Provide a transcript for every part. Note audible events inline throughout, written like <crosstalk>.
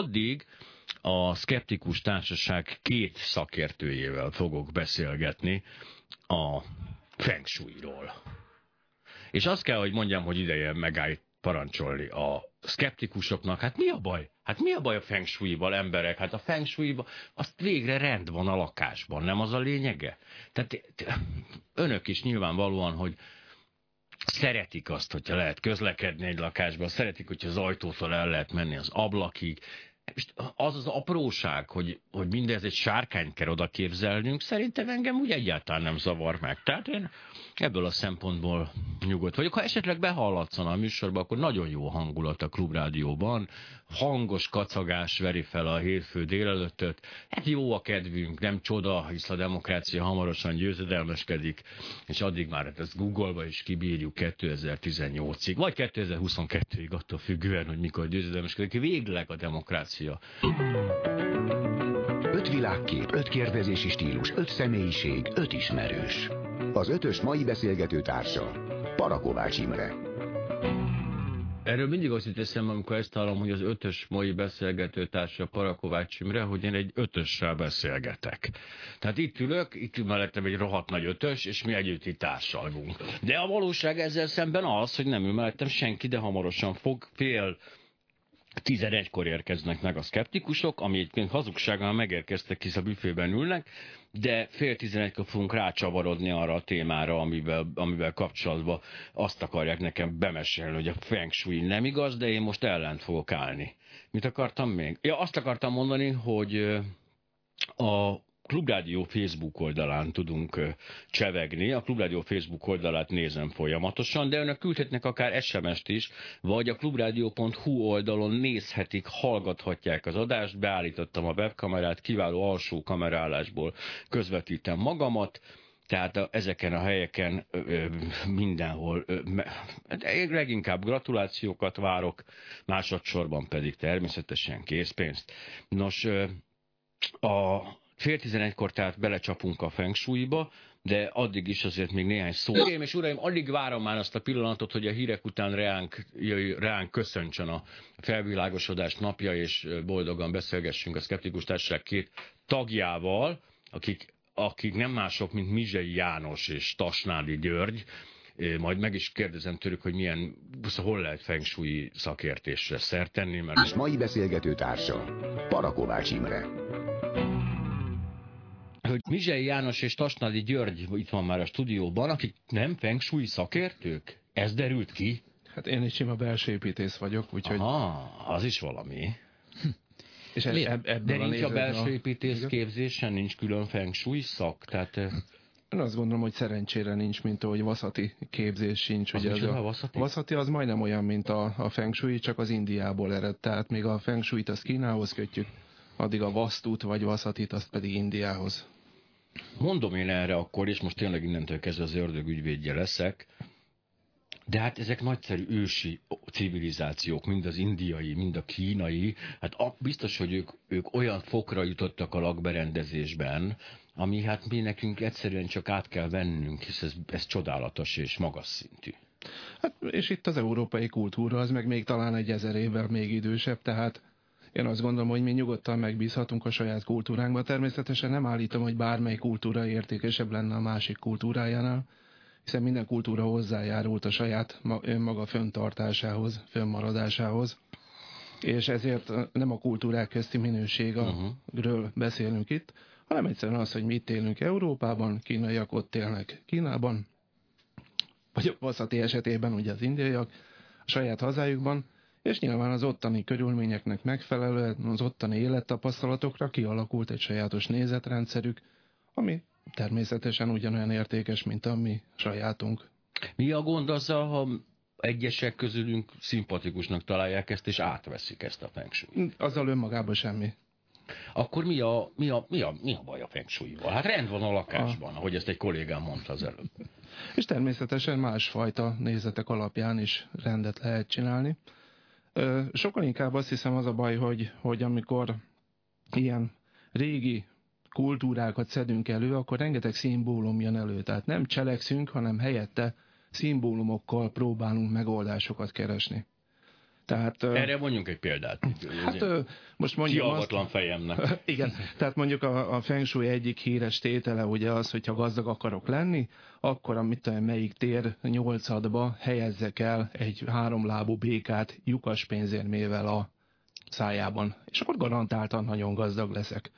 Addig a Skeptikus Társaság két szakértőjével fogok beszélgetni a Feng Shui-ról. És azt kell, hogy mondjam, hogy ideje megállj parancsolni a szkeptikusoknak, hát mi a baj? Hát mi a baj a feng shui-val, emberek? Hát a feng shui-val, azt végre rend van a lakásban, nem az a lényege? Tehát önök is nyilvánvalóan, hogy szeretik azt, hogyha lehet közlekedni egy lakásban, szeretik, hogyha az ajtótól el lehet menni az ablakig, és az az apróság, hogy, hogy mindez egy sárkányt kell oda képzelnünk, szerintem engem úgy egyáltalán nem zavar meg. Tehát én ebből a szempontból nyugodt vagyok. Ha esetleg behallatszan a műsorba, akkor nagyon jó hangulat a klubrádióban, hangos kacagás veri fel a hétfő délelőttöt. Hát jó a kedvünk, nem csoda, hisz a demokrácia hamarosan győzedelmeskedik, és addig már hát ezt Google-ba is kibírjuk 2018-ig, vagy 2022-ig, attól függően, hogy mikor győzedelmeskedik. Végleg a demokrácia. Öt világkép, öt kérdezési stílus, öt személyiség, öt ismerős. Az ötös mai beszélgető társa, Parakovács Imre. Erről mindig azt teszem, amikor ezt hallom, hogy az ötös mai beszélgető társa Parakovács Imre, hogy én egy ötössel beszélgetek. Tehát itt ülök, itt ül mellettem egy rohadt nagy ötös, és mi együtt itt társalgunk. De a valóság ezzel szemben az, hogy nem ül mellettem senki, de hamarosan fog fél 11-kor érkeznek meg a szkeptikusok, ami egyébként hazugsággal megérkeztek, hisz a büfében ülnek, de fél 11-kor fogunk rácsavarodni arra a témára, amivel, amivel kapcsolatban azt akarják nekem bemesélni, hogy a feng shui nem igaz, de én most ellent fogok állni. Mit akartam még? Ja, azt akartam mondani, hogy a Klubrádió Facebook oldalán tudunk csevegni. A Klubrádió Facebook oldalát nézem folyamatosan, de önök küldhetnek akár SMS-t is, vagy a klubrádió.hu oldalon nézhetik, hallgathatják az adást. Beállítottam a webkamerát, kiváló alsó kamerálásból közvetítem magamat, tehát a, ezeken a helyeken ö, mindenhol ö, me, hát leginkább gratulációkat várok, másodszorban pedig természetesen készpénzt. Nos, ö, a Fél tizenegykor tehát belecsapunk a feng shui-ba, de addig is azért még néhány szó. Hölgyeim és uraim, alig várom már azt a pillanatot, hogy a hírek után reánk, reánk köszöntsön a felvilágosodás napja, és boldogan beszélgessünk a Szkeptikus Társaság két tagjával, akik, akik nem mások, mint Mizsei János és Tasnádi György, majd meg is kérdezem tőlük, hogy milyen, hol lehet feng shui szakértésre szert tenni. Mert... És mai beszélgető társa, Parakovács Imre hogy Mizsei János és Tasnadi György itt van már a stúdióban, akik nem feng shui szakértők? Ez derült ki? Hát én is sima belső építész vagyok, úgyhogy... Aha, az is valami. <laughs> És ez, ebb, ebből De nincs a, a belső építész képzésen, nincs külön feng shui szak, tehát... Én azt gondolom, hogy szerencsére nincs, mint ahogy vaszati képzés sincs. Az ugye az a, vaszati? vaszati az majdnem olyan, mint a, a feng shui, csak az Indiából ered. Tehát még a feng shui-t az Kínához kötjük, addig a vasztút vagy vaszatit azt pedig Indiához. Mondom én erre akkor, és most tényleg innentől kezdve az ördög ügyvédje leszek, de hát ezek nagyszerű ősi civilizációk, mind az indiai, mind a kínai, hát biztos, hogy ők, ők olyan fokra jutottak a lakberendezésben, ami hát mi nekünk egyszerűen csak át kell vennünk, hisz ez, ez csodálatos és magas szintű. Hát, és itt az európai kultúra, az meg még talán egy ezer évvel még idősebb, tehát én azt gondolom, hogy mi nyugodtan megbízhatunk a saját kultúránkba. Természetesen nem állítom, hogy bármely kultúra értékesebb lenne a másik kultúrájánál, hiszen minden kultúra hozzájárult a saját önmaga föntartásához, fönnmaradásához. És ezért nem a kultúrák közti minőségről uh-huh. beszélünk itt, hanem egyszerűen az, hogy mi itt élünk Európában, kínaiak ott élnek Kínában, vagy a Vaszati esetében ugye az indiaiak a saját hazájukban, és nyilván az ottani körülményeknek megfelelően az ottani élettapasztalatokra kialakult egy sajátos nézetrendszerük, ami természetesen ugyanolyan értékes, mint a mi sajátunk. Mi a gond azzal, ha egyesek közülünk szimpatikusnak találják ezt, és átveszik ezt a fengsúlyt? Azzal önmagában semmi. Akkor mi a, mi a, mi a, mi a baj a fengsúlyval? Hát rend van a lakásban, a... ahogy ezt egy kollégám mondta az előbb. És természetesen másfajta nézetek alapján is rendet lehet csinálni. Sokkal inkább azt hiszem az a baj, hogy, hogy amikor ilyen régi kultúrákat szedünk elő, akkor rengeteg szimbólum jön elő. Tehát nem cselekszünk, hanem helyette szimbólumokkal próbálunk megoldásokat keresni. Tehát, Erre mondjunk egy példát. Hát most mondjuk azt, fejemnek. <laughs> Igen, tehát mondjuk a, a Feng Shui egyik híres tétele ugye az, hogyha gazdag akarok lenni, akkor amit tudom, melyik tér nyolcadba helyezzek el egy háromlábú békát lyukas pénzérmével a szájában, és akkor garantáltan nagyon gazdag leszek.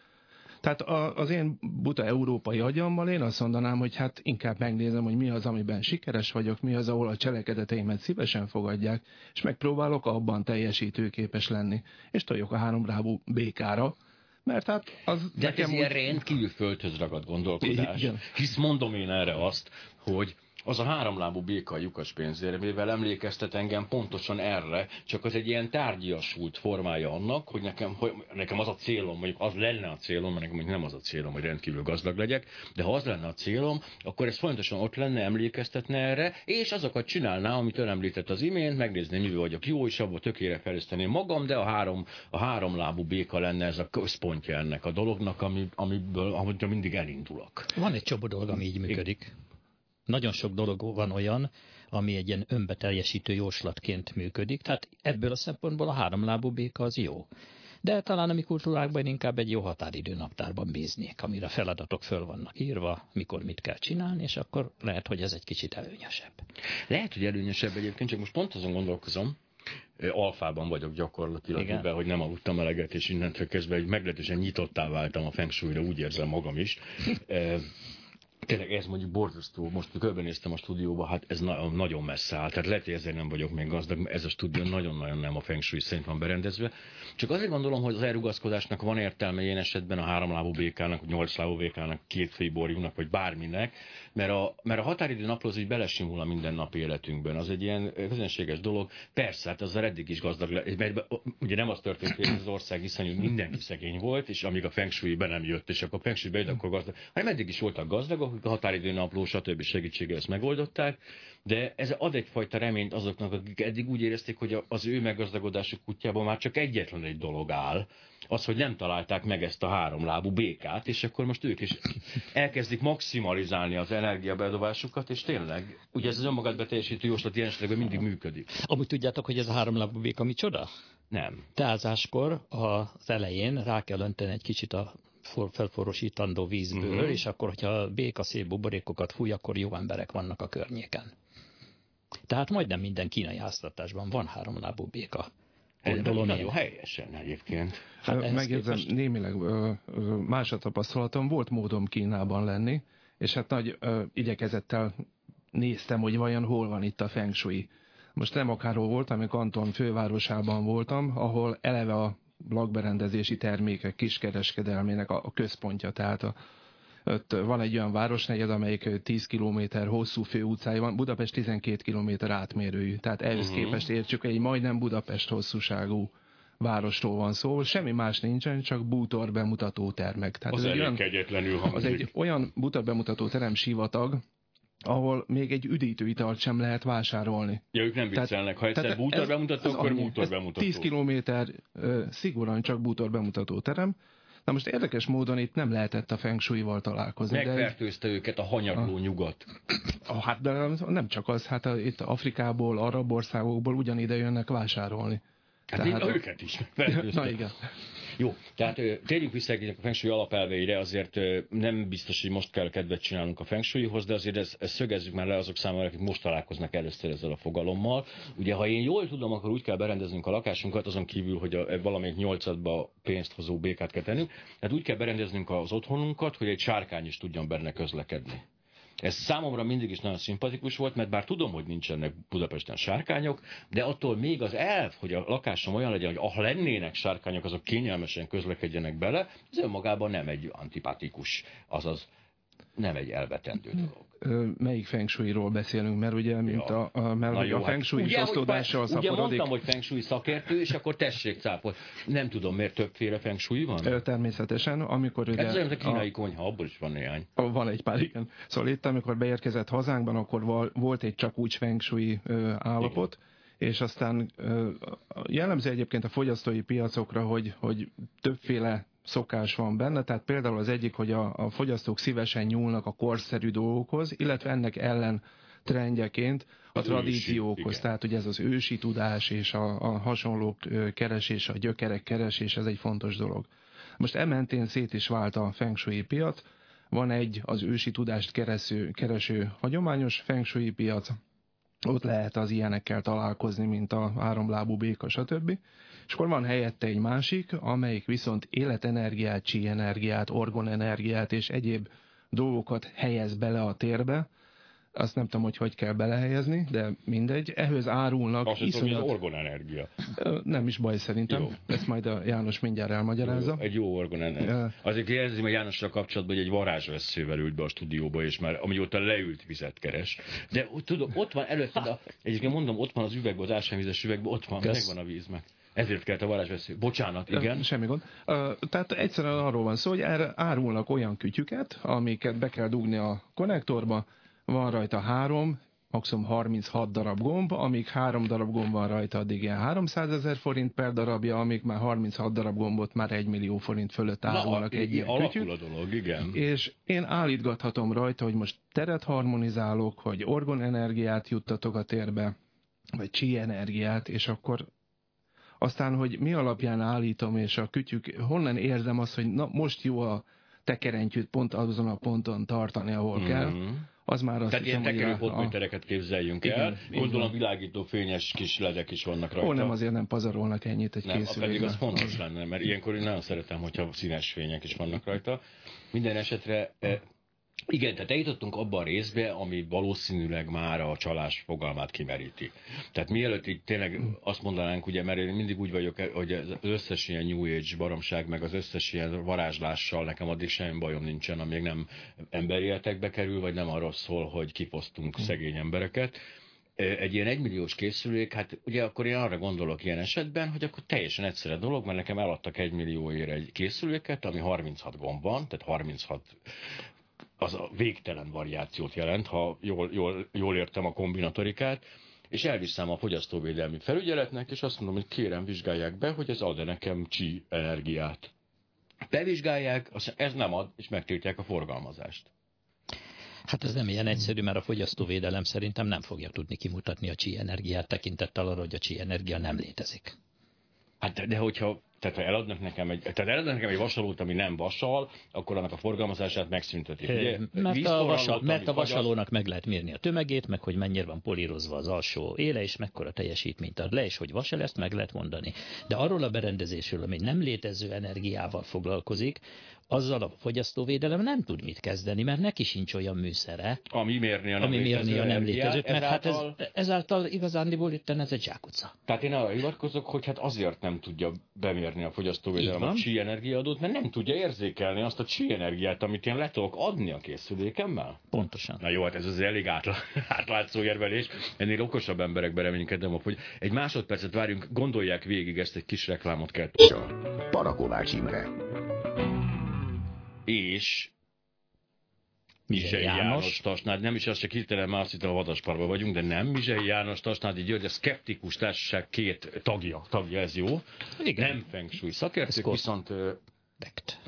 Tehát az én buta európai agyammal én azt mondanám, hogy hát inkább megnézem, hogy mi az, amiben sikeres vagyok, mi az, ahol a cselekedeteimet szívesen fogadják, és megpróbálok abban teljesítőképes lenni. És tojok a háromrábú békára, mert hát az De nekem ez úgy... ilyen rendkívül földhöz ragad gondolkodás. Igen. Hisz mondom én erre azt, hogy az a háromlábú béka a lyukas pénzérmével emlékeztet engem pontosan erre, csak az egy ilyen tárgyiasult formája annak, hogy nekem, hogy nekem az a célom, mondjuk az lenne a célom, mert nekem nem az a célom, hogy rendkívül gazdag legyek, de ha az lenne a célom, akkor ez fontosan ott lenne, emlékeztetne erre, és azokat csinálná, amit ön említett az imént, megnézni, mivel vagyok jó, és abban tökére fejleszteném magam, de a három, a háromlábú béka lenne ez a központja ennek a dolognak, ami, amiből, amiből mindig elindulok. Van egy csomó dolog, ami így működik. Nagyon sok dolog van olyan, ami egy ilyen önbeteljesítő jóslatként működik, tehát ebből a szempontból a háromlábú béka az jó. De talán a mi kultúrákban inkább egy jó határidő naptárban bíznék, amire feladatok föl vannak írva, mikor mit kell csinálni, és akkor lehet, hogy ez egy kicsit előnyösebb. Lehet, hogy előnyösebb egyébként, csak most pont azon gondolkozom, alfában vagyok gyakorlatilag, mivel hogy nem aludtam eleget, és innentől kezdve egy meglehetősen nyitottá váltam a feng shui úgy érzem magam is. <laughs> Tényleg ez mondjuk borzasztó, most körbenéztem a stúdióba, hát ez na- nagyon messze áll. Tehát lehet, hogy ezért nem vagyok még gazdag, ez a stúdió nagyon-nagyon nem a feng shui szerint van berendezve. Csak azért gondolom, hogy az elrugaszkodásnak van értelme ilyen esetben a háromlábú békának, nyolclábú békának, két borjúnak, vagy bárminek, mert a, mert a határidő naplóz így belesimul a mindennapi életünkben. Az egy ilyen közönséges dolog. Persze, hát az eddig is gazdag lett, mert ugye nem az történt, hogy az ország iszonyú mindenki szegény volt, és amíg a feng shui be nem jött, és akkor a feng shui bejött, akkor gazdag, hanem eddig is voltak gazdagok, a határidő napló, stb. segítséggel ezt megoldották, de ez ad egyfajta reményt azoknak, akik eddig úgy érezték, hogy az ő meggazdagodásuk kutyában már csak egyetlen egy dolog áll, az, hogy nem találták meg ezt a háromlábú békát, és akkor most ők is elkezdik maximalizálni az energiabedobásukat, és tényleg, ugye ez az önmagát beteljesítő jóslat ilyen esetben mindig működik. Amúgy tudjátok, hogy ez a háromlábú béka micsoda? Nem. Teázáskor az elején rá kell önteni egy kicsit a felforosítandó vízből, uh-huh. és akkor, hogyha a béka szép buborékokat fúj, akkor jó emberek vannak a környéken. Tehát majdnem minden kínai háztartásban van háromlábú béka. Gondolom nagyon helyesen egyébként. Hát Megjegyzem, képest... némileg más a tapasztalatom, volt módom Kínában lenni, és hát nagy ö, igyekezettel néztem, hogy vajon hol van itt a feng shui. Most nem akárhol voltam, amikor Kanton fővárosában voltam, ahol eleve a lakberendezési termékek kiskereskedelmének a, a központja, tehát a, ott van egy olyan városnegyed, amelyik 10 km hosszú főutcája van, Budapest 12 km átmérőjű. Tehát ehhez uh-huh. képest értsük, egy majdnem Budapest hosszúságú városról van szó, semmi más nincsen, csak bútor bemutató termek. Tehát az ez egy olyan, Az egy olyan buta bemutató terem sivatag, ahol még egy üdítőitalt sem lehet vásárolni. Ja, ők nem viccelnek. Ha egyszer bútor bemutató, akkor bútor bemutató. 10 kilométer szigorúan csak bútor bemutató terem. Na most érdekes módon itt nem lehetett a feng shui-val találkozni. Megfertőzte de őket a hanyagló a, nyugat. A, hát de nem csak az, hát a, itt Afrikából, arab országokból ugyanide jönnek vásárolni. Hát Tehát, őket is. <laughs> Na igen. Jó, tehát térjünk vissza a Feng Shui alapelveire, azért nem biztos, hogy most kell kedvet csinálnunk a Feng Shuihoz, de azért ezt, ezt szögezzük már le azok számára, akik most találkoznak először ezzel a fogalommal. Ugye, ha én jól tudom, akkor úgy kell berendeznünk a lakásunkat, azon kívül, hogy a, valamelyik nyolcadba pénzt hozó békát kell tennünk, tehát úgy kell berendeznünk az otthonunkat, hogy egy sárkány is tudjon benne közlekedni. Ez számomra mindig is nagyon szimpatikus volt, mert bár tudom, hogy nincsenek Budapesten sárkányok, de attól még az elv, hogy a lakásom olyan legyen, hogy ha lennének sárkányok, azok kényelmesen közlekedjenek bele, ez önmagában nem egy antipatikus, azaz nem egy elvetendő dolog melyik feng shui-ról beszélünk, mert ugye, mint ja. a, a, mert jó, a feng shui ugye, osztódással Ugye mondtam, hogy feng shui szakértő, és akkor tessék cápot. Nem tudom, miért többféle feng shui van? Természetesen, amikor ugye... Ez olyan, a kínai a, konyha, abból is van néhány. Van egy pár, igen. Szóval itt, amikor beérkezett hazánkban, akkor volt egy csak úgy feng shui állapot, igen és aztán jellemző egyébként a fogyasztói piacokra, hogy, hogy többféle szokás van benne, tehát például az egyik, hogy a, a fogyasztók szívesen nyúlnak a korszerű dolgokhoz, illetve ennek ellen trendjeként a ősi, tradíciókhoz. Igen. Tehát, hogy ez az ősi tudás és a, a hasonlók keresés, a gyökerek keresés, ez egy fontos dolog. Most ementén szét is vált a feng shui piac, van egy az ősi tudást kereső, kereső hagyományos feng shui piac, ott lehet az ilyenekkel találkozni, mint a háromlábú béka, stb. És akkor van helyette egy másik, amelyik viszont életenergiát, chi energiát, orgonenergiát és egyéb dolgokat helyez bele a térbe, azt nem tudom, hogy hogy kell belehelyezni, de mindegy. Ehhez árulnak Azt iszonyat... tudom, az orgonenergia. Nem is baj szerintem. Jó. Ezt majd a János mindjárt elmagyarázza. Jó, egy jó orgonenergia. Azért kérdezem a Jánosra kapcsolatban, hogy egy varázsveszővel ült be a stúdióba, és már amióta leült vizet keres. De tudom, ott van előtted, a, egyébként mondom, ott van az üvegben, az ásványvizes üvegben, ott van, megvan a víz meg. Ezért kellett a varázsvesző. Bocsánat, igen. Semmi gond. Tehát egyszerűen arról van szó, hogy erre árulnak olyan kütyüket, amiket be kell dugni a konnektorba, van rajta három, maximum 36 darab gomb, amíg három darab gomb van rajta, addig ilyen 300 ezer forint per darabja, amíg már 36 darab gombot már 1 millió forint fölött árulnak egy ilyen kütyük. a dolog, igen. És én állítgathatom rajta, hogy most teret harmonizálok, vagy orgonenergiát juttatok a térbe, vagy chi energiát, és akkor aztán, hogy mi alapján állítom, és a kütyük, honnan érzem azt, hogy na most jó a tekerentyűt pont azon a ponton tartani, ahol mm-hmm. kell, az már azt Tehát hiszem, ilyen tekerő potmétereket képzeljünk igen, el. Gondolom igen. világító fényes kis ledek is vannak rajta. Ó, nem azért nem pazarolnak ennyit egy nem, készülékbe. pedig az fontos lenne, mert ilyenkor én nagyon szeretem, hogyha színes fények is vannak rajta. Minden esetre eh, igen, tehát eljutottunk abba a részbe, ami valószínűleg már a csalás fogalmát kimeríti. Tehát mielőtt itt tényleg azt mondanánk, ugye, mert én mindig úgy vagyok, hogy az összes ilyen New Age baromság, meg az összes ilyen varázslással nekem addig semmi bajom nincsen, amíg nem emberi életekbe kerül, vagy nem arról szól, hogy kifosztunk szegény embereket egy ilyen egymilliós készülék, hát ugye akkor én arra gondolok ilyen esetben, hogy akkor teljesen egyszerű dolog, mert nekem eladtak egy millióért egy készüléket, ami 36 gomb van, tehát 36 az a végtelen variációt jelent, ha jól, jól, jól értem a kombinatorikát, és elviszem a fogyasztóvédelmi felügyeletnek, és azt mondom, hogy kérem, vizsgálják be, hogy ez ad-e nekem csi energiát. Bevizsgálják, ez nem ad, és megtiltják a forgalmazást. Hát ez nem ilyen egyszerű, mert a fogyasztóvédelem szerintem nem fogja tudni kimutatni a csi energiát tekintettel arra, hogy a csi energia nem létezik. Hát de hogyha tehát ha eladnak nekem egy, tehát eladnak nekem egy vasalót, ami nem vasal, akkor annak a forgalmazását megszüntetik. Ugye? Mert, a, vasal, mert a vasalónak meg lehet mérni a tömegét, meg hogy mennyire van polírozva az alsó éle, és mekkora teljesítményt ad le, és hogy vasal, ezt meg lehet mondani. De arról a berendezésről, ami nem létező energiával foglalkozik, azzal a fogyasztóvédelem nem tud mit kezdeni, mert neki sincs olyan műszere, ami mérni a nem, ami mérni a nem létezőt, mert hát ez, ezáltal igazándiból itt ez egy zsákutca. Tehát én arra hivatkozok, hogy hát azért nem tudja bemérni a fogyasztóvédelem a chi energiaadót, mert nem tudja érzékelni azt a chi energiát, amit én le tudok adni a készülékemmel. Pontosan. Na jó, hát ez az elég átla, <laughs> átlátszó érvelés. Ennél okosabb emberekbe reménykedem, hogy egy másodpercet várjunk, gondolják végig ezt egy kis reklámot kell. Parakovács Imre és Mizsei János. János Tasnád, nem is azt csak hirtelen már azt hittem a vadasparban vagyunk, de nem, Mizsei János Tasnádi György, a Skeptikus Társaság két tagja, tagja ez jó, Igen. nem feng shui szakértők, viszont, Dekt.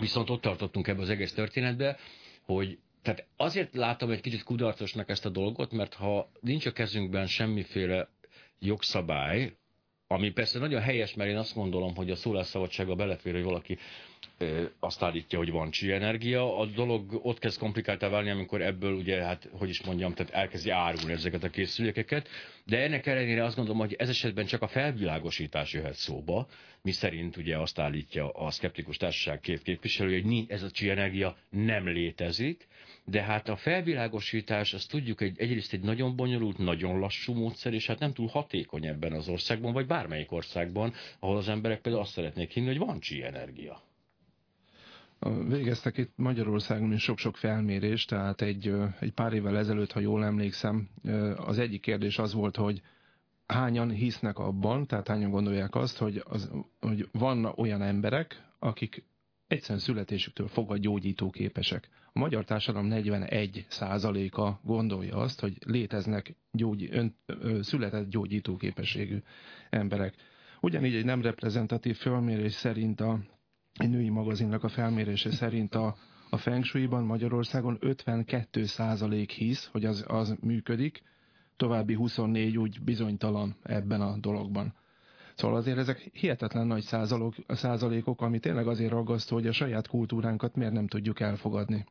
viszont ott tartottunk ebbe az egész történetbe, hogy tehát azért látom egy kicsit kudarcosnak ezt a dolgot, mert ha nincs a kezünkben semmiféle jogszabály, ami persze nagyon helyes, mert én azt gondolom, hogy a szólásszabadsága belefér, hogy valaki azt állítja, hogy van csi energia. A dolog ott kezd komplikáltá válni, amikor ebből ugye, hát hogy is mondjam, tehát elkezdi árulni ezeket a készülékeket, de ennek ellenére azt gondolom, hogy ez esetben csak a felvilágosítás jöhet szóba, mi szerint ugye azt állítja a szkeptikus társaság két képviselő, hogy ez a csi energia nem létezik, de hát a felvilágosítás, azt tudjuk, egy, egyrészt egy nagyon bonyolult, nagyon lassú módszer, és hát nem túl hatékony ebben az országban, vagy bármelyik országban, ahol az emberek például azt szeretnék hinni, hogy van csi energia. Végeztek itt Magyarországon is sok-sok felmérés, tehát egy, egy pár évvel ezelőtt, ha jól emlékszem, az egyik kérdés az volt, hogy hányan hisznek abban, tehát hányan gondolják azt, hogy, az, hogy van olyan emberek, akik egyszerűen születésüktől fogva gyógyító képesek. A magyar társadalom 41 százaléka gondolja azt, hogy léteznek gyógy, ön, ö, született gyógyító képességű emberek. Ugyanígy egy nem reprezentatív fölmérés szerint a egy női magazinnak a felmérése szerint a a Feng Shui-ban Magyarországon 52 százalék hisz, hogy az, az működik, további 24 úgy bizonytalan ebben a dologban. Szóval azért ezek hihetetlen nagy százalékok, százalékok, ami tényleg azért raggasztó, hogy a saját kultúránkat miért nem tudjuk elfogadni.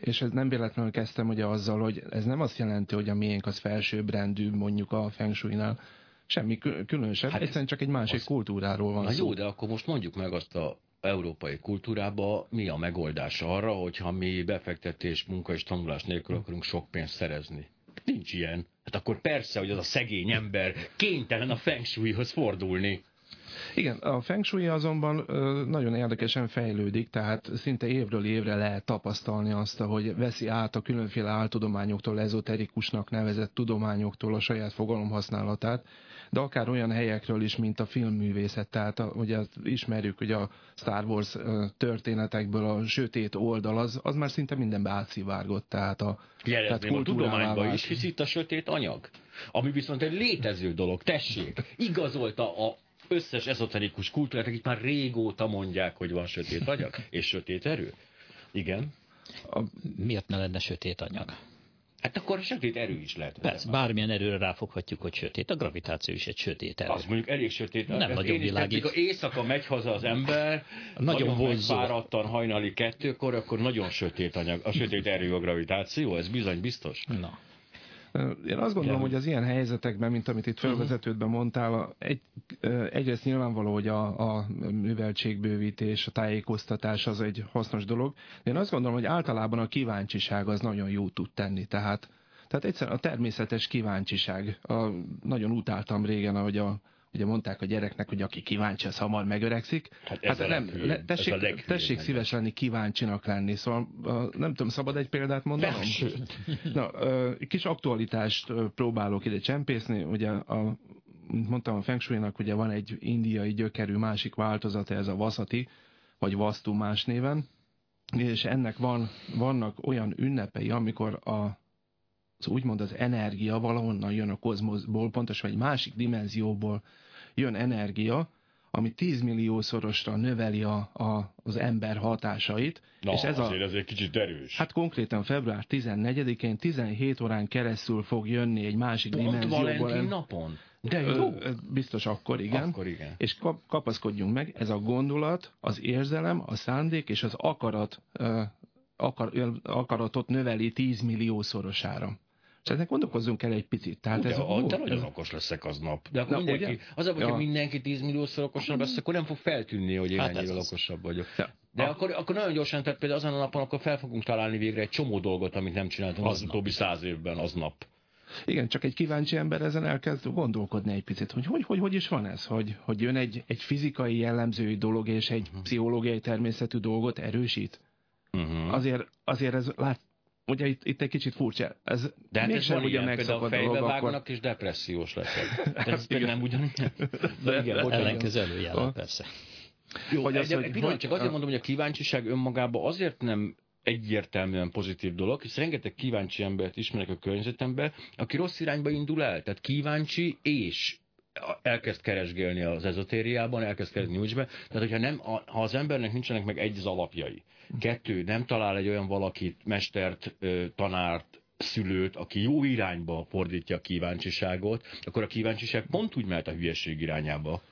És ez nem véletlenül kezdtem ugye azzal, hogy ez nem azt jelenti, hogy a miénk az felsőbbrendű mondjuk a Feng Shui-nál. Semmi különösebb, hát egyszerűen csak egy másik az... kultúráról van Na szó. jó, de akkor most mondjuk meg azt a európai kultúrába mi a megoldás arra, hogyha mi befektetés, munka és tanulás nélkül akarunk sok pénzt szerezni. Nincs ilyen. Hát akkor persze, hogy az a szegény ember kénytelen a feng shui-hoz fordulni. Igen, a Feng Shui azonban nagyon érdekesen fejlődik, tehát szinte évről évre lehet tapasztalni azt, hogy veszi át a különféle áltudományoktól, ezoterikusnak nevezett tudományoktól a saját fogalomhasználatát, de akár olyan helyekről is, mint a filmművészet, tehát a, ugye ismerjük, hogy a Star Wars történetekből a sötét oldal, az, az már szinte mindenbe átszivárgott, tehát a, tehát a tudományban is hisz itt a sötét anyag, ami viszont egy létező dolog, tessék, igazolta a összes ezoterikus kultúrát, akik már régóta mondják, hogy van sötét anyag és sötét erő. Igen. A, miért ne lenne sötét anyag? Hát akkor sötét erő is lehet. Persze, bármilyen erőre ráfoghatjuk, hogy sötét. A gravitáció is egy sötét erő. Az mondjuk elég sötét. Nem nagyon világít. Ha éjszaka megy haza az ember, <laughs> nagyon, nagyon fáradtan hajnali kettőkor, akkor nagyon sötét anyag. A sötét erő a gravitáció, ez bizony biztos. Na. Én azt gondolom, hogy az ilyen helyzetekben, mint amit itt felvezetődben mondtál, egy, egyrészt nyilvánvaló, hogy a, a műveltségbővítés, a tájékoztatás az egy hasznos dolog. De én azt gondolom, hogy általában a kíváncsiság az nagyon jó tud tenni. Tehát, tehát egyszerűen a természetes kíváncsiság. A, nagyon utáltam régen, ahogy a ugye mondták a gyereknek, hogy aki kíváncsi, az hamar megöregszik. Hát, ez hát nem, le, tessék, tessék szíves lenni, kíváncsinak lenni. Szóval nem tudom, szabad egy példát mondanom? <laughs> Na, kis aktualitást próbálok ide csempészni. Ugye a mondtam a Feng Shui-nak, ugye van egy indiai gyökerű másik változata, ez a Vasati, vagy Vastu más néven, és ennek van, vannak olyan ünnepei, amikor a az úgymond az energia valahonnan jön a kozmoszból, pontosan egy másik dimenzióból jön energia, ami 10 milliószorosra növeli a, a, az ember hatásait. Na, és ez azért a, ez egy kicsit erős. Hát konkrétan február 14-én 17 órán keresztül fog jönni egy másik Pont dimenzióból. Valentin napon? De jó. Biztos akkor igen. Akkor igen. És kap, kapaszkodjunk meg, ez a gondolat, az érzelem, a szándék és az akarat, akar, akaratot növeli 10 milliószorosára. Ennek gondolkozzunk el egy picit. Tehát Ugye, ez a, de nagyon ez... okos leszek aznap. De akkor Na, mindenki, ugye? az, hogyha ja. mindenki 10 milliószor okosabb lesz, akkor nem fog feltűnni, hogy én hát ennyivel okosabb vagyok. Ja. De a... akkor, akkor nagyon gyorsan, tehát például azon a napon akkor fel fogunk találni végre egy csomó dolgot, amit nem csináltunk az, az utóbbi száz évben, aznap. Igen, csak egy kíváncsi ember ezen elkezd gondolkodni egy picit, hogy hogy, hogy, hogy is van ez, hogy, hogy jön egy, egy fizikai jellemzői dolog és egy uh-huh. pszichológiai természetű dolgot erősít. Uh-huh. Azért, azért ez lát, ugye itt, itt egy kicsit furcsa. Ez de hát ez van ilyen, például fejbe vágnak akkor... és depressziós leszek. <laughs> Ez hát, nem ugyanilyen. De igen, bocsánat. Ellenkező előjelen, persze. Jó, hogy az, egy, hogy, pillanat, csak azért mondom, hogy a kíváncsiság önmagában azért nem egyértelműen pozitív dolog, hisz rengeteg kíváncsi embert ismerek a környezetemben, aki rossz irányba indul el. Tehát kíváncsi és elkezd keresgélni az ezotériában, elkezd keresni nyújtsbe. Tehát, hogyha nem, ha az embernek nincsenek meg egy az alapjai, kettő, nem talál egy olyan valakit, mestert, tanárt, szülőt, aki jó irányba fordítja a kíváncsiságot, akkor a kíváncsiság pont úgy mehet a hülyeség irányába.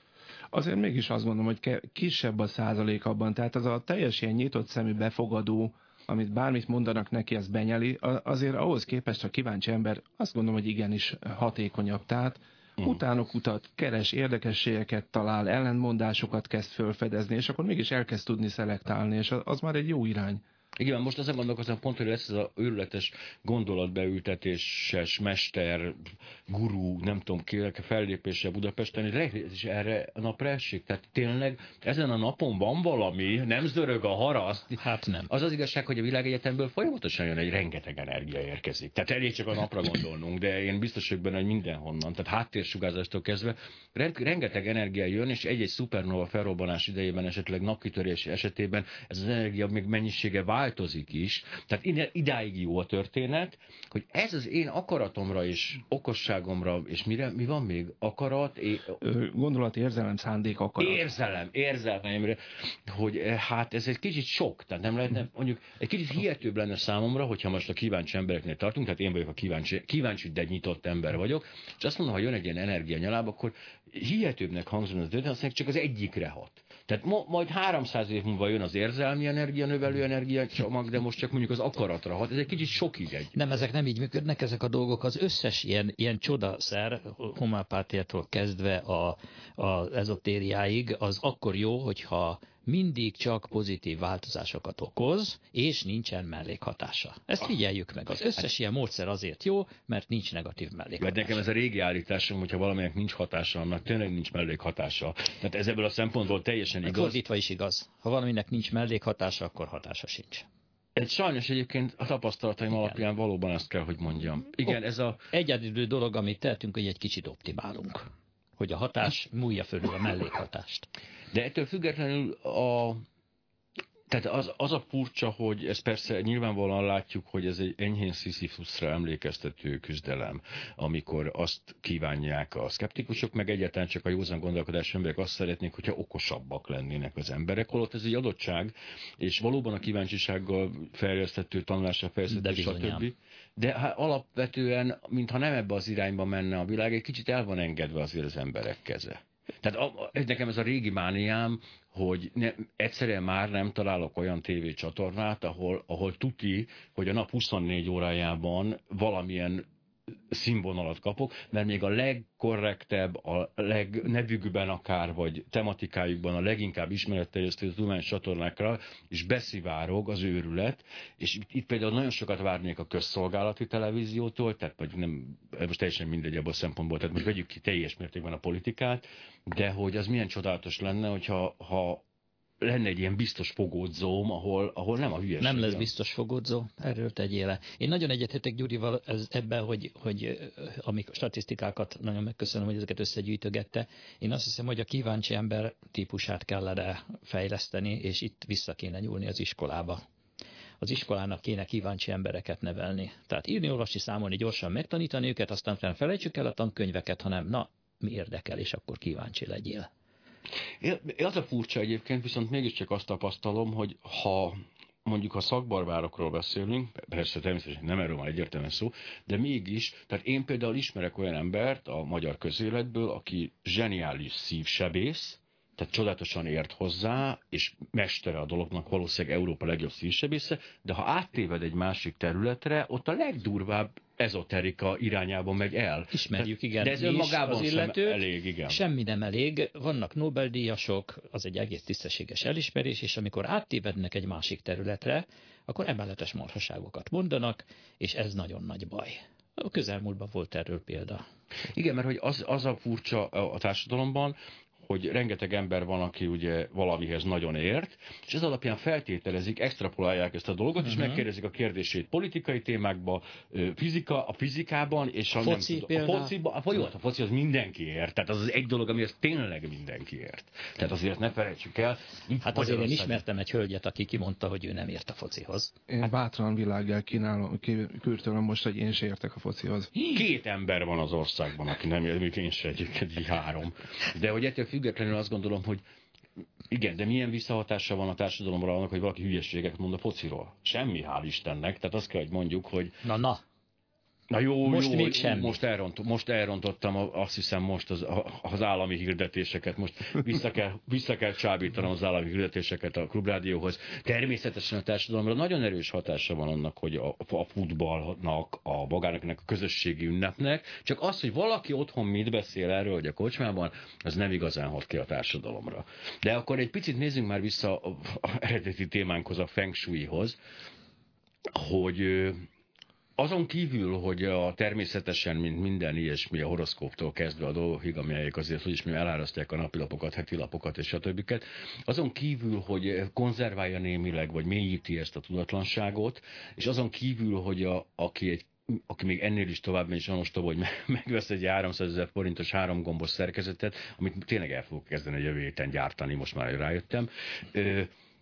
Azért mégis azt gondolom, hogy kisebb a százalék abban, tehát az a teljes ilyen nyitott szemű befogadó, amit bármit mondanak neki, az benyeli, azért ahhoz képest, ha kíváncsi ember, azt gondolom, hogy igenis hatékonyabb. Tehát Uh-huh. Utánok utat, keres érdekességeket talál, ellentmondásokat kezd felfedezni, és akkor mégis elkezd tudni szelektálni, és az már egy jó irány. Igen, most azon gondolkozom pont, hogy lesz ez a őrületes gondolatbeültetéses mester, gurú, nem tudom ki, fellépése Budapesten, hogy is erre a napra esik. Tehát tényleg ezen a napon van valami, nem zörög a haraszt. Hát nem. Az az igazság, hogy a világegyetemből folyamatosan jön egy rengeteg energia érkezik. Tehát elég csak a napra gondolnunk, de én biztos vagyok benne, hogy mindenhonnan. Tehát háttérsugárzástól kezdve rengeteg energia jön, és egy-egy szupernova felrobbanás idejében, esetleg napkitörés esetében ez az energia még mennyisége vár változik is. Tehát idáig jó a történet, hogy ez az én akaratomra és okosságomra, és mire, mi van még? Akarat? É... Gondolat, érzelem, szándék, akarat. Érzelem, érzelmemre, hogy eh, hát ez egy kicsit sok, tehát nem lehetne, mondjuk egy kicsit hihetőbb lenne számomra, hogyha most a kíváncsi embereknél tartunk, tehát én vagyok a kíváncsi, kíváncsi de nyitott ember vagyok, és azt mondom, ha jön egy ilyen energia nyaláb, akkor hihetőbbnek hangzon az történet, csak az egyikre hat. Tehát ma, majd 300 év múlva jön az érzelmi energia, növelő energia csomag, de most csak mondjuk az akaratra hat. Ez egy kicsit sokig egy. Nem, ezek nem így működnek, ezek a dolgok. Az összes ilyen, ilyen csodaszer, homopátiától kezdve a, a ezotériáig, az akkor jó, hogyha mindig csak pozitív változásokat okoz, és nincsen mellékhatása. Ezt figyeljük meg. Az összes ilyen módszer azért jó, mert nincs negatív mellékhatása. Mert nekem ez a régi állításom, hogyha valaminek nincs hatása, annak tényleg nincs mellékhatása. Tehát ez ebből a szempontból teljesen igaz. Fordítva is igaz. Ha valaminek nincs mellékhatása, akkor hatása sincs. Egy sajnos egyébként a tapasztalataim Igen. alapján valóban ezt kell, hogy mondjam. Igen, ez a... Egyedül dolog, amit tehetünk, hogy egy kicsit optimálunk. Hogy a hatás múlja fölül a mellékhatást. De ettől függetlenül a, tehát az, az a furcsa, hogy ez persze nyilvánvalóan látjuk, hogy ez egy enyhén Sisyphusra emlékeztető küzdelem, amikor azt kívánják a szkeptikusok, meg egyáltalán csak a józan gondolkodás emberek azt szeretnék, hogyha okosabbak lennének az emberek, holott ez egy adottság, és valóban a kíváncsisággal fejlesztető tanulásra fejlesztető, stb. De hát alapvetően, mintha nem ebbe az irányba menne a világ, egy kicsit el van engedve azért az emberek keze. Tehát a, nekem ez a régi mániám, hogy ne, egyszerűen már nem találok olyan tévécsatornát, ahol, ahol tuti, hogy a nap 24 órájában valamilyen színvonalat kapok, mert még a legkorrektebb, a legnevükben akár, vagy tematikájukban a leginkább ismeretterjesztő tudományos csatornákra is beszivárog az őrület, és itt, itt például nagyon sokat várnék a közszolgálati televíziótól, tehát vagy nem, most teljesen mindegy abban a szempontból, tehát most vegyük ki teljes mértékben a politikát, de hogy az milyen csodálatos lenne, hogyha ha lenne egy ilyen biztos fogódzóm, ahol, ahol nem a hülyeség. Nem lesz biztos fogódzó, erről tegyél le. Én nagyon egyethetek Gyurival ez, ebben, hogy, hogy amik statisztikákat nagyon megköszönöm, hogy ezeket összegyűjtögette. Én azt hiszem, hogy a kíváncsi ember típusát kellene fejleszteni, és itt vissza kéne nyúlni az iskolába az iskolának kéne kíváncsi embereket nevelni. Tehát írni, olvasni, számolni, gyorsan megtanítani őket, aztán felejtsük el a tankönyveket, hanem na, mi érdekel, és akkor kíváncsi legyél. Az a furcsa egyébként, viszont mégiscsak azt tapasztalom, hogy ha mondjuk a szakbarbárokról beszélünk, persze természetesen nem erről van egyértelműen szó, de mégis, tehát én például ismerek olyan embert a magyar közéletből, aki zseniális szívsebész, tehát csodálatosan ért hozzá, és mestere a dolognak, valószínűleg Európa legjobb szívsebésze, de ha áttéved egy másik területre, ott a legdurvább ezoterika irányába megy el. Ismerjük, igen. De ez önmagában az illető, sem elég, igen. Semmi nem elég. Vannak Nobel-díjasok, az egy egész tisztességes elismerés, és amikor áttévednek egy másik területre, akkor emeletes marhaságokat mondanak, és ez nagyon nagy baj. A közelmúltban volt erről példa. Igen, mert hogy az, az a furcsa a társadalomban, hogy rengeteg ember van, aki ugye valamihez nagyon ért, és ez alapján feltételezik, extrapolálják ezt a dolgot, uh-huh. és mhm. megkérdezik a kérdését politikai témákba, fizika, a fizikában, és a, foci, nem, a fociba, a, jó, a foci az mindenki ért, tehát az az egy dolog, ami az tényleg mindenki ért. Tehát azért ne felejtsük el. Hát azért én ismertem egy hölgyet, aki kimondta, hogy ő nem ért a focihoz. Én hát... bátran világgel kínálom, kürtölöm most, hogy én se értek a focihoz. Két ember van az országban, aki nem ért, én se egyébként, három. De hogy ettől függetlenül azt gondolom, hogy igen, de milyen visszahatása van a társadalomra annak, hogy valaki hülyeséget mond a fociról? Semmi, hál' Istennek. Tehát azt kell, hogy mondjuk, hogy... Na, na. Na jó, most jó, még semmi. Most, elront, most elrontottam azt hiszem most az, az állami hirdetéseket, most vissza kell, vissza kell csábítanom az állami hirdetéseket a klubrádióhoz. Természetesen a társadalomra nagyon erős hatása van annak, hogy a, a futballnak, a magának a közösségi ünnepnek, csak az, hogy valaki otthon mit beszél erről, hogy a kocsmában, az nem igazán hat ki a társadalomra. De akkor egy picit nézzünk már vissza a, a eredeti témánkhoz, a feng shui-hoz, hogy azon kívül, hogy a természetesen, mint minden ilyesmi, a horoszkóptól kezdve a dolgokig, amelyek azért, hogy is elárasztják a napilapokat, heti lapokat és stb. Azon kívül, hogy konzerválja némileg, vagy mélyíti ezt a tudatlanságot, és azon kívül, hogy a, aki egy aki még ennél is tovább megy, és ostoba, hogy megvesz egy 300 ezer forintos három gombos szerkezetet, amit tényleg el fogok kezdeni a jövő héten gyártani, most már rájöttem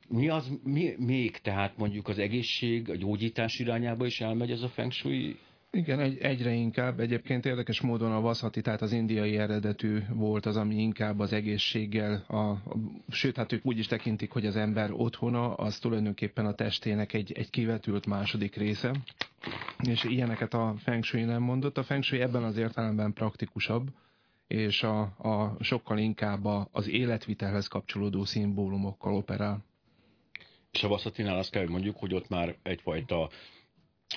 Mi az mi, még, tehát mondjuk az egészség, a gyógyítás irányába is elmegy ez a feng shui igen, egy, egyre inkább. Egyébként érdekes módon a vaszati, tehát az indiai eredetű volt az, ami inkább az egészséggel, a, a, sőt, hát ők úgy is tekintik, hogy az ember otthona, az tulajdonképpen a testének egy, egy kivetült második része. És ilyeneket a Feng Shui nem mondott. A Feng Shui ebben az értelemben praktikusabb, és a, a sokkal inkább a, az életvitelhez kapcsolódó szimbólumokkal operál. És a Vaszatinál azt kell, hogy mondjuk, hogy ott már egyfajta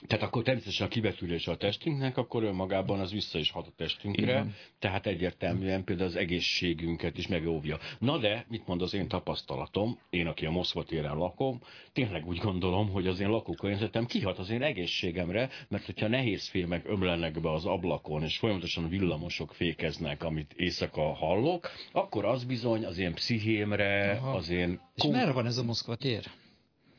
tehát akkor természetesen a kivetülése a testünknek, akkor önmagában az vissza is hat a testünkre, Igen. tehát egyértelműen például az egészségünket is megóvja. Na de, mit mond az én tapasztalatom, én, aki a Moszkva téren lakom, tényleg úgy gondolom, hogy az én lakókörnyezetem kihat az én egészségemre, mert hogyha nehéz fémek ömlenek be az ablakon, és folyamatosan villamosok fékeznek, amit éjszaka hallok, akkor az bizony az én pszichémre, Aha. az én... És merre van ez a Moszkva tér?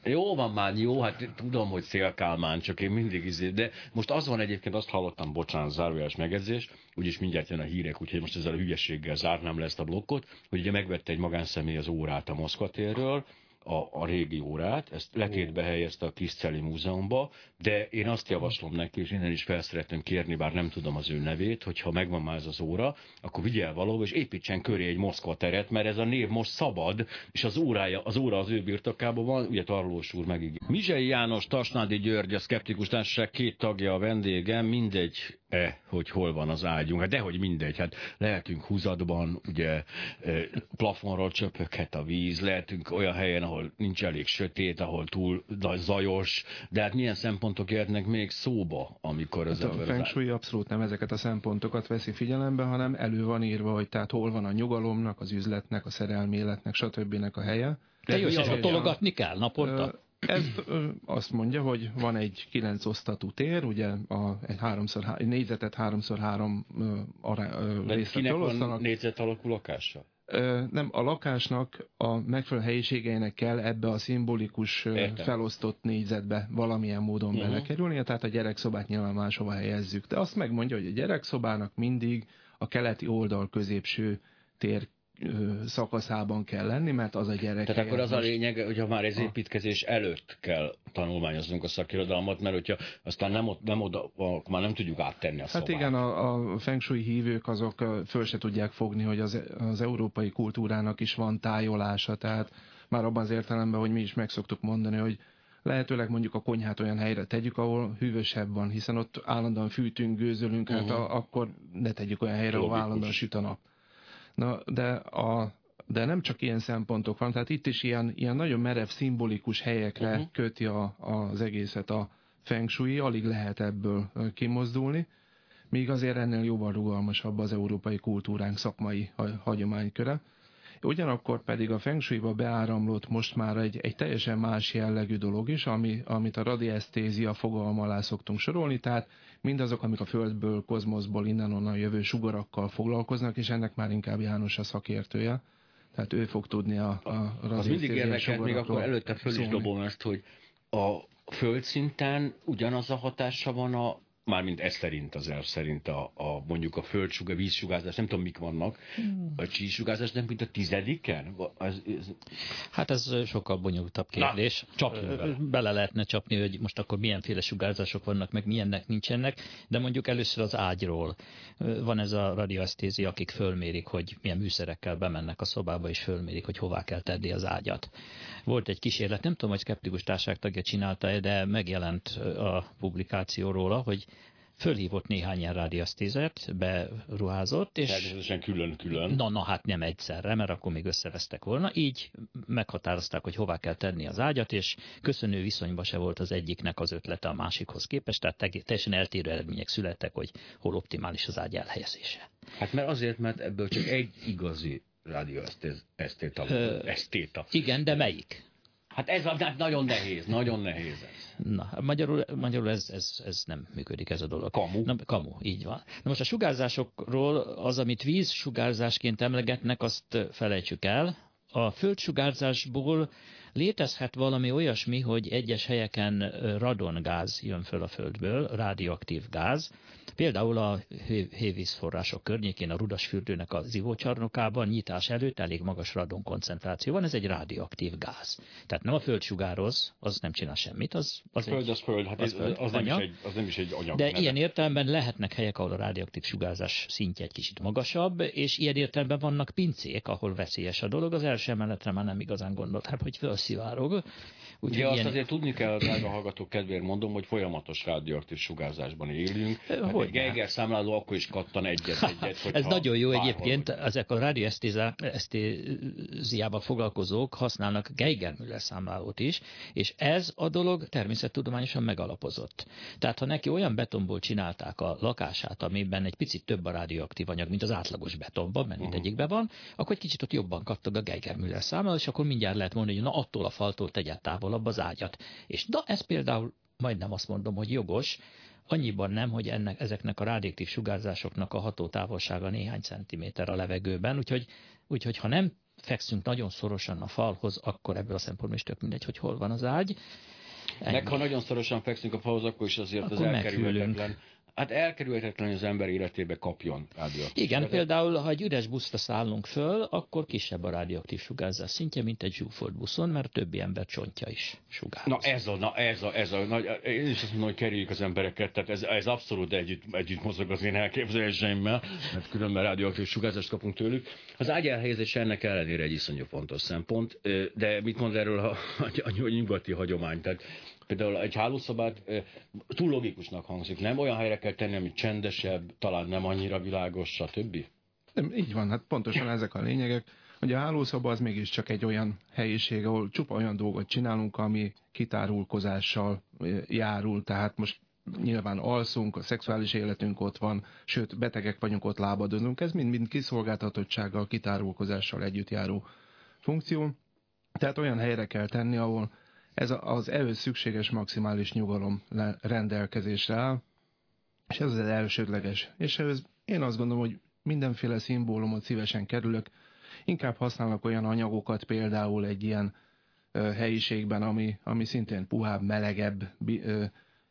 Jó van már, jó, hát tudom, hogy Szélkálmán, csak én mindig izé, de most az van egyébként, azt hallottam, bocsánat, zárójeles megjegyzés, úgyis mindjárt jön a hírek, úgyhogy most ezzel a hülyességgel zárnám le ezt a blokkot, hogy ugye megvette egy magánszemély az órát a Moszkva térről, a, a régi órát, ezt letétbe helyezte a Kiszceli Múzeumba, de én azt javaslom neki, és innen is fel szeretném kérni, bár nem tudom az ő nevét, hogy ha megvan már ez az óra, akkor vigye el valahol, és építsen köré egy Moszkva teret, mert ez a név most szabad, és az órája, az óra az ő birtokában van, ugye Tarlós úr megígér. Mizsei János, Tasnádi György, a Szkeptikus Társaság két tagja a vendégem, mindegy e, hogy hol van az ágyunk. Hát dehogy mindegy, hát lehetünk húzatban, ugye e, plafonról csöpöghet a víz, lehetünk olyan helyen, ahol nincs elég sötét, ahol túl zajos, de hát milyen szempontok jöhetnek még szóba, amikor az hát. A Feng Shui abszolút nem ezeket a szempontokat veszi figyelembe, hanem elő van írva, hogy tehát hol van a nyugalomnak, az üzletnek, a szerelmi életnek, stb. a helye. De jó, és tologatni kell naponta? Ez azt mondja, hogy van egy kilenc osztatú tér, ugye a, egy, háromszor, egy négyzetet háromszor három ará, részre van négyzet alakú lakása? Nem, a lakásnak a megfelelő helyiségeinek kell ebbe a szimbolikus Értem. felosztott négyzetbe valamilyen módon uh-huh. belekerülnie, tehát a gyerekszobát nyilván máshova helyezzük. De azt megmondja, hogy a gyerekszobának mindig a keleti oldal középső tér szakaszában kell lenni, mert az a gyerek. Tehát akkor az most... a lényeg, hogyha már ez építkezés előtt kell tanulmányoznunk a szakirodalmat, mert hogyha aztán nem, ott, nem oda, akkor már nem tudjuk áttenni a Hát szobát. igen, a, a feng shui hívők azok föl se tudják fogni, hogy az, az európai kultúrának is van tájolása, tehát már abban az értelemben, hogy mi is meg szoktuk mondani, hogy lehetőleg mondjuk a konyhát olyan helyre tegyük, ahol hűvösebb van, hiszen ott állandóan fűtünk, gőzölünk, uh-huh. hát a, akkor ne tegyük olyan helyre, ahol állandóan süt a nap. Na, de, a, de nem csak ilyen szempontok van, tehát itt is ilyen, ilyen nagyon merev, szimbolikus helyekre uh-huh. köti a, az egészet a feng shui, alig lehet ebből kimozdulni, míg azért ennél jobban rugalmasabb az európai kultúránk szakmai hagyományköre. Ugyanakkor pedig a feng shui-ba beáramlott most már egy, egy teljesen más jellegű dolog is, ami, amit a radiesztézia fogalma alá szoktunk sorolni, tehát mindazok, amik a Földből, kozmoszból, innen-onnan jövő sugarakkal foglalkoznak, és ennek már inkább János a szakértője. Tehát ő fog tudni a, a Az mindig érdekelt, még akkor előtte föl is dobom ezt, hogy a földszinten ugyanaz a hatása van a mármint ez szerint az elv szerint a, a mondjuk a földsuga, vízsugárzás, nem tudom mik vannak, hmm. a csísugárzás nem mint a tizediken? Ez, ez... Hát ez sokkal bonyolultabb kérdés. Na, bele. bele lehetne csapni, hogy most akkor milyenféle sugárzások vannak, meg milyennek nincsenek, de mondjuk először az ágyról. Van ez a radioesztézi, akik fölmérik, hogy milyen műszerekkel bemennek a szobába, és fölmérik, hogy hová kell tenni az ágyat. Volt egy kísérlet, nem tudom, hogy szkeptikus társaság tagja csinálta de megjelent a publikáció róla, hogy fölhívott néhány ilyen rádiasztézert, beruházott, és... Természetesen külön-külön. Na, na, hát nem egyszerre, mert akkor még összevesztek volna. Így meghatározták, hogy hová kell tenni az ágyat, és köszönő viszonyban se volt az egyiknek az ötlete a másikhoz képest, tehát teljesen eltérő eredmények születtek, hogy hol optimális az ágy elhelyezése. Hát mert azért, mert ebből csak egy igazi rádióesztéta. Esztéta. Igen, de melyik? Hát ez hát nagyon nehéz, nagyon nehéz ez. Na, magyarul, magyarul ez, ez, ez nem működik ez a dolog. Kamu. Na, kamu, így van. Na most a sugárzásokról az, amit víz sugárzásként emlegetnek, azt felejtsük el, a földsugárzásból létezhet valami olyasmi, hogy egyes helyeken radongáz jön föl a földből, radioaktív gáz. Például a hévízforrások környékén, a Rudasfürdőnek a zivócsarnokában nyitás előtt elég magas radon koncentráció van, ez egy radioaktív gáz. Tehát nem a föld sugároz, az nem csinál semmit, az, az föld, egy, az föld, hát az, föld, az, nem is egy, az nem is egy anyag. De neve. ilyen értelemben lehetnek helyek, ahol a radioaktív sugárzás szintje egy kicsit magasabb, és ilyen értelemben vannak pincék, ahol veszélyes a dolog. Az első emeletre már nem igazán gondoltam, hogy felszivárog. Úgy, Ugye azt azért tudni kell, drága hallgatók kedvéért mondom, hogy folyamatos radioaktív sugárzásban élünk. Hát hogy egy Geiger számláló akkor is kattan egyet, egyet. <laughs> Ez nagyon jó egyébként, ezek a radioesztéziával foglalkozók használnak Geiger Müller számlálót is, és ez a dolog természettudományosan megalapozott. Tehát ha neki olyan betonból csinálták a lakását, amiben egy picit több a radioaktív anyag, mint az átlagos betonban, mert uh-huh. egyikben van, akkor egy kicsit ott jobban kattog a Geiger Müller számláló, és akkor mindjárt lehet mondani, hogy na attól a faltól tegye távol távolabb az ágyat. És na, ez például majdnem azt mondom, hogy jogos, annyiban nem, hogy ennek, ezeknek a rádiaktív sugárzásoknak a ható távolsága néhány centiméter a levegőben, úgyhogy, úgyhogy ha nem fekszünk nagyon szorosan a falhoz, akkor ebből a szempontból is tök mindegy, hogy hol van az ágy. Ennyi. Meg ha nagyon szorosan fekszünk a falhoz, akkor is azért akkor az elkerülhetetlen Hát elkerülhetetlen, hogy az ember életébe kapjon rádióaktív Igen, sugárzás. például, ha egy üres buszra szállunk föl, akkor kisebb a rádióaktív sugárzás szintje, mint egy zsúfolt buszon, mert többi ember csontja is sugárz. Na ez a, na ez a, ez a, nagy, én is azt mondom, hogy kerüljük az embereket, tehát ez, ez abszolút együtt, együtt mozog az én elképzeléseimmel, mert különben rádióaktív sugárzást kapunk tőlük. Az ágy elhelyezés ennek ellenére egy iszonyú fontos szempont, de mit mond erről a, a, a nyugati hagyomány? Tehát Például egy hálószobát túl logikusnak hangzik, nem? Olyan helyre kell tenni, ami csendesebb, talán nem annyira világos, stb. Nem, így van, hát pontosan ezek a lényegek. Hogy a hálószoba az mégiscsak egy olyan helyiség, ahol csupa olyan dolgot csinálunk, ami kitárulkozással járul, tehát most nyilván alszunk, a szexuális életünk ott van, sőt, betegek vagyunk, ott lábadozunk, ez mind-mind kiszolgáltatottsággal, kitárulkozással együtt járó funkció. Tehát olyan helyre kell tenni, ahol ez az ehhez szükséges maximális nyugalom rendelkezésre áll, és ez az elsődleges. És ehhez én azt gondolom, hogy mindenféle szimbólumot szívesen kerülök, inkább használnak olyan anyagokat, például egy ilyen ö, helyiségben, ami, ami szintén puhább, melegebb, ö,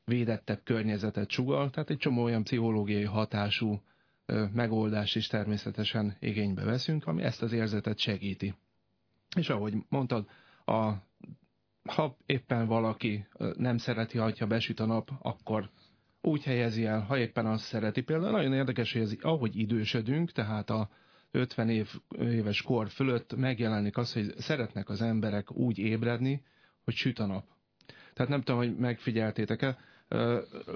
védettebb környezetet sugal, tehát egy csomó olyan pszichológiai hatású ö, megoldást is természetesen igénybe veszünk, ami ezt az érzetet segíti. És ahogy mondtad, a ha éppen valaki nem szereti, ha besüt a nap, akkor úgy helyezi el, ha éppen azt szereti. Például nagyon érdekes, hogy ez, ahogy idősödünk, tehát a 50 év, éves kor fölött megjelenik az, hogy szeretnek az emberek úgy ébredni, hogy süt a nap. Tehát nem tudom, hogy megfigyeltétek-e,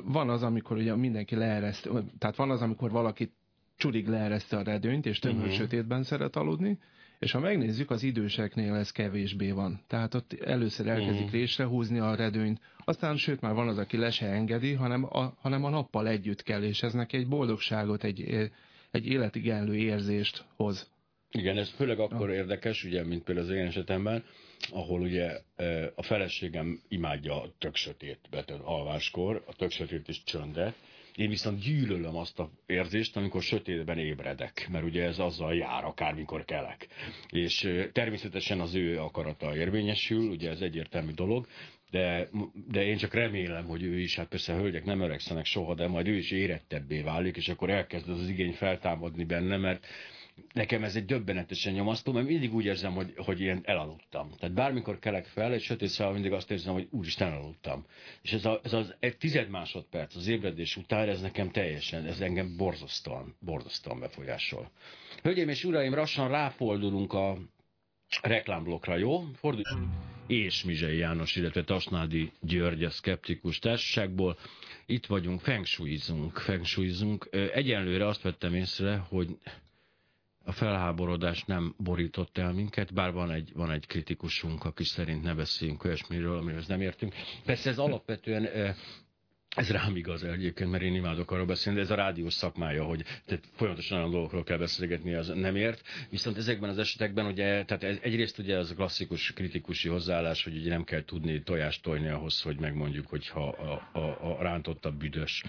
van az, amikor ugye mindenki leereszt, tehát van az, amikor valaki csurig leereszte a redőnyt, és tömör uh-huh. sötétben szeret aludni, és ha megnézzük, az időseknél ez kevésbé van. Tehát ott először elkezdik uh-huh. résre húzni a redőnyt, aztán sőt már van az, aki le se engedi, hanem a, hanem a nappal együtt kell, és ez neki egy boldogságot, egy, egy életigenlő érzést hoz. Igen, ez főleg akkor ja. érdekes, ugye, mint például az én esetemben, ahol ugye a feleségem imádja a tök sötét alváskor, a tök sötét is csöndet, én viszont gyűlölöm azt a érzést, amikor sötétben ébredek, mert ugye ez azzal jár, akármikor kelek. És természetesen az ő akarata érvényesül, ugye ez egyértelmű dolog, de, de én csak remélem, hogy ő is, hát persze a hölgyek nem öregszenek soha, de majd ő is érettebbé válik, és akkor elkezd az igény feltámadni benne, mert nekem ez egy döbbenetesen nyomasztó, mert mindig úgy érzem, hogy, hogy ilyen elaludtam. Tehát bármikor kelek fel, egy sötét szál mindig azt érzem, hogy úristen elaludtam. És ez, a, ez az egy tized másodperc az ébredés után, ez nekem teljesen, ez engem borzasztóan, borzasztóan befolyásol. Hölgyeim és uraim, lassan ráfordulunk a reklámblokkra, jó? Fordulj! És Mizsei János, illetve Tasnádi György a Skeptikus Társaságból. Itt vagyunk, fengsúlyzunk, fengsúlyzunk. Egyenlőre azt vettem észre, hogy a felháborodás nem borított el minket, bár van egy, van egy kritikusunk, aki szerint ne beszéljünk olyasmiről, amihez nem értünk. Persze ez alapvetően ez rám igaz egyébként, mert én imádok arról beszélni, de ez a rádiós szakmája, hogy tehát folyamatosan olyan dolgokról kell beszélgetni, az nem ért. Viszont ezekben az esetekben ugye, tehát egyrészt ugye ez a klasszikus kritikusi hozzáállás, hogy ugye nem kell tudni tojást tojni ahhoz, hogy megmondjuk, hogy ha a, a, a büdös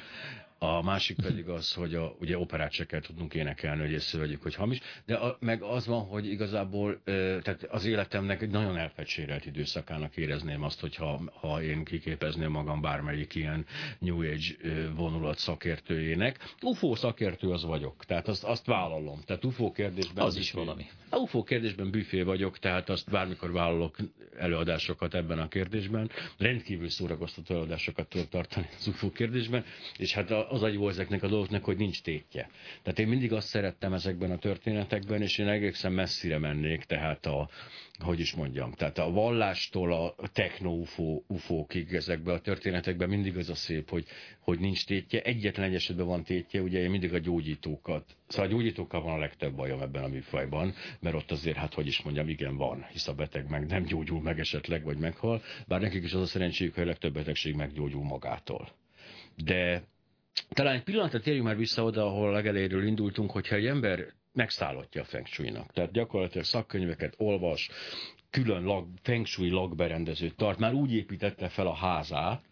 a másik pedig az, hogy a, ugye operát se kell tudnunk énekelni, hogy észrevegyük, hogy hamis, de a, meg az van, hogy igazából tehát az életemnek egy nagyon elfecsérelt időszakának érezném azt, hogyha ha én kiképezném magam bármelyik ilyen New Age vonulat szakértőjének. UFO szakértő az vagyok, tehát azt, azt vállalom. Tehát UFO kérdésben... Az is valami. A UFO kérdésben büfé vagyok, tehát azt bármikor vállalok előadásokat ebben a kérdésben. Rendkívül szórakoztató előadásokat tudok tartani az UFO kérdésben, és hát az a jó ezeknek a dolgoknak, hogy nincs tétje. Tehát én mindig azt szerettem ezekben a történetekben, és én egészen messzire mennék, tehát a, hogy is mondjam, tehát a vallástól a techno-ufó, ufókig ezekben a történetekben mindig az a szép, hogy, hogy nincs tétje. Egyetlen egy esetben van tétje, ugye én mindig a gyógyítókat, szóval a gyógyítókkal van a legtöbb bajom ebben a műfajban, mert ott azért, hát hogy is mondjam, igen van, hisz a beteg meg nem gyógyul meg esetleg, vagy meghal, bár nekik is az a szerencséjük, hogy a legtöbb betegség meggyógyul magától. De talán egy pillanatra térjünk már vissza oda, ahol a legelejéről indultunk, hogyha egy ember megszállottja a feng shui-nak. Tehát gyakorlatilag szakkönyveket olvas, külön lag, feng shui lakberendezőt tart, már úgy építette fel a házát,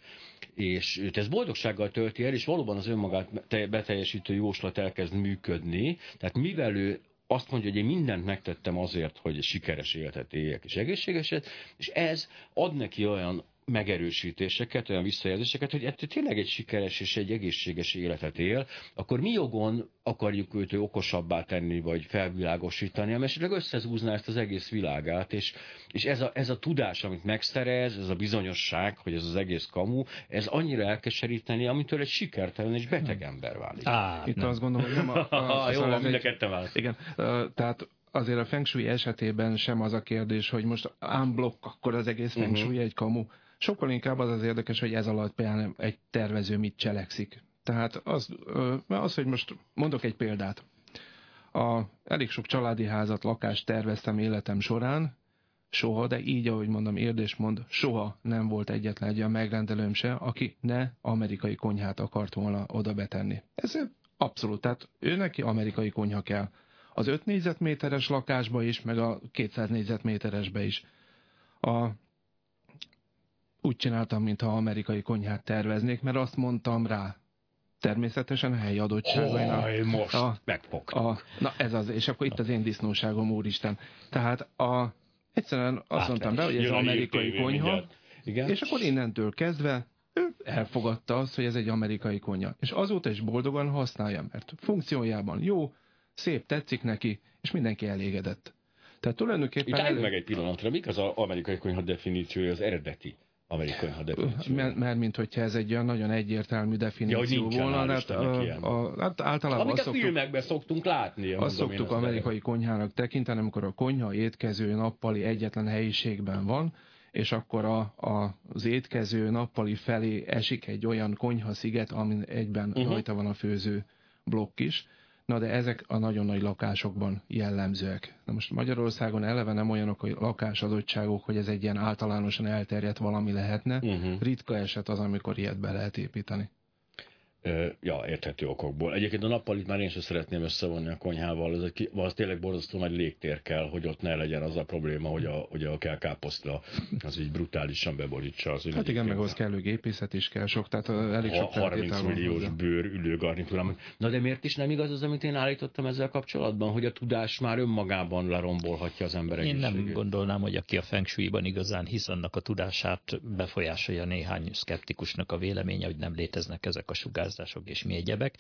és őt ez boldogsággal tölti el, és valóban az önmagát beteljesítő jóslat elkezd működni. Tehát mivel ő azt mondja, hogy én mindent megtettem azért, hogy sikeres életet éljek és egészségeset, és ez ad neki olyan megerősítéseket, olyan visszajelzéseket, hogy ettől tényleg egy sikeres és egy egészséges életet él, akkor mi jogon akarjuk őt okosabbá tenni, vagy felvilágosítani, ami esetleg összezúzná ezt az egész világát, és, és ez, a, ez a tudás, amit megszerez, ez a bizonyosság, hogy ez az egész kamu, ez annyira elkeseríteni, amitől egy sikertelen és beteg ember válik. Á, Itt nem. azt gondolom, hogy nem a... a, <laughs> a Jó, van, mind a ketten Igen, tehát azért a feng shui esetében sem az a kérdés, hogy most unblock, akkor az egész feng shui uh-huh. egy kamu, Sokkal inkább az az érdekes, hogy ez alatt például egy tervező mit cselekszik. Tehát az, az, hogy most mondok egy példát. A, elég sok családi házat, lakást terveztem életem során, soha, de így, ahogy mondom, érdés mond, soha nem volt egyetlen egy olyan megrendelőm se, aki ne amerikai konyhát akart volna oda betenni. Ez abszolút, tehát ő neki amerikai konyha kell. Az 5 négyzetméteres lakásba is, meg a 200 négyzetméteresbe is. A úgy csináltam, mintha amerikai konyhát terveznék, mert azt mondtam rá. Természetesen a helyi adottságainak. Oh, most a, A, na ez az, és akkor itt az én disznóságom, úristen. Tehát a, egyszerűen azt mondtam rá, hogy ez amerikai konyha, Igen? és akkor innentől kezdve ő elfogadta azt, hogy ez egy amerikai konyha. És azóta is boldogan használja, mert funkciójában jó, szép, tetszik neki, és mindenki elégedett. Tehát tulajdonképpen... Itt elő... meg egy pillanatra, mik az amerikai konyha definíciója, az eredeti? Amerikai definíció. Mert, mert mint hogyha ez egy olyan nagyon egyértelmű definíció ja, volna. Hát, a, a, hát általában Amiket azt filmekben szoktunk látni. Azt szoktuk amerikai el. konyhának tekinteni, amikor a konyha étkező nappali egyetlen helyiségben van, és akkor a, a, az étkező nappali felé esik egy olyan konyha-sziget, amin egyben uh-huh. rajta van a főző blokk is Na de ezek a nagyon nagy lakásokban jellemzőek. Na most Magyarországon eleve nem olyanok a lakásadottságok, hogy ez egy ilyen általánosan elterjedt valami lehetne. Uh-huh. Ritka eset az, amikor ilyet be lehet építeni ja, érthető okokból. Egyébként a nappalit már én sem szeretném összevonni a konyhával, az, egy, az tényleg borzasztó nagy légtér kell, hogy ott ne legyen az a probléma, hogy a, hogy a kell káposzta az így brutálisan beborítsa. Az hát igen, meg az kellő gépészet is kell sok, tehát elég sok 30 milliós bőr ülőgarnitúra. Na de miért is nem igaz az, amit én állítottam ezzel kapcsolatban, hogy a tudás már önmagában lerombolhatja az emberek Én nem gondolnám, hogy aki a feng shui-ban igazán hisz annak a tudását befolyásolja néhány szkeptikusnak a véleménye, hogy nem léteznek ezek a sugár pályázások és mi egyebek,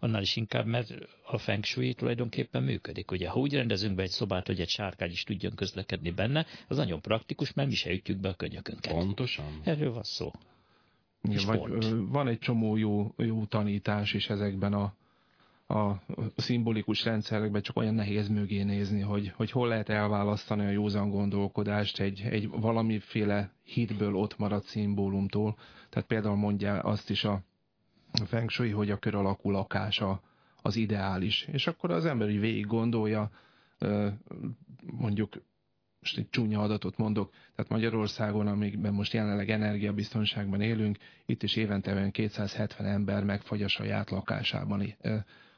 annál is inkább, mert a feng shui tulajdonképpen működik. Ugye, ha úgy rendezünk be egy szobát, hogy egy sárkány is tudjon közlekedni benne, az nagyon praktikus, mert mi se ütjük be a könyökünket. Pontosan. Erről van szó. Igen, vagy, van egy csomó jó, jó tanítás is ezekben a, a szimbolikus rendszerekben, csak olyan nehéz mögé nézni, hogy, hogy hol lehet elválasztani a józan gondolkodást egy, egy valamiféle hitből ott maradt szimbólumtól. Tehát például mondja azt is a feng shui, hogy a kör alakú lakása az ideális. És akkor az ember így végig gondolja, mondjuk most egy csúnya adatot mondok, tehát Magyarországon, amikben most jelenleg energiabiztonságban élünk, itt is évente olyan 270 ember megfagy a saját lakásában,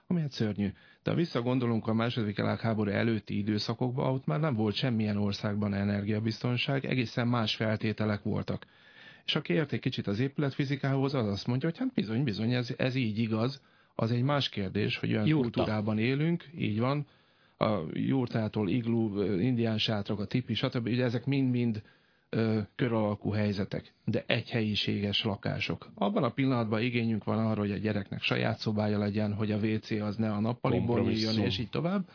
ami hát szörnyű. De ha visszagondolunk a második világháború előtti időszakokba, ott már nem volt semmilyen országban energiabiztonság, egészen más feltételek voltak és aki ért egy kicsit az épületfizikához, az azt mondja, hogy hát bizony, bizony, ez, ez így igaz. Az egy más kérdés, hogy olyan Jurta. kultúrában élünk, így van, a jurtától iglú, indián sátrak, a tipi, stb. Ugye ezek mind-mind kör alakú helyzetek, de egy helyiséges lakások. Abban a pillanatban igényünk van arra, hogy a gyereknek saját szobája legyen, hogy a WC az ne a nappaliból nyíljon, és így tovább,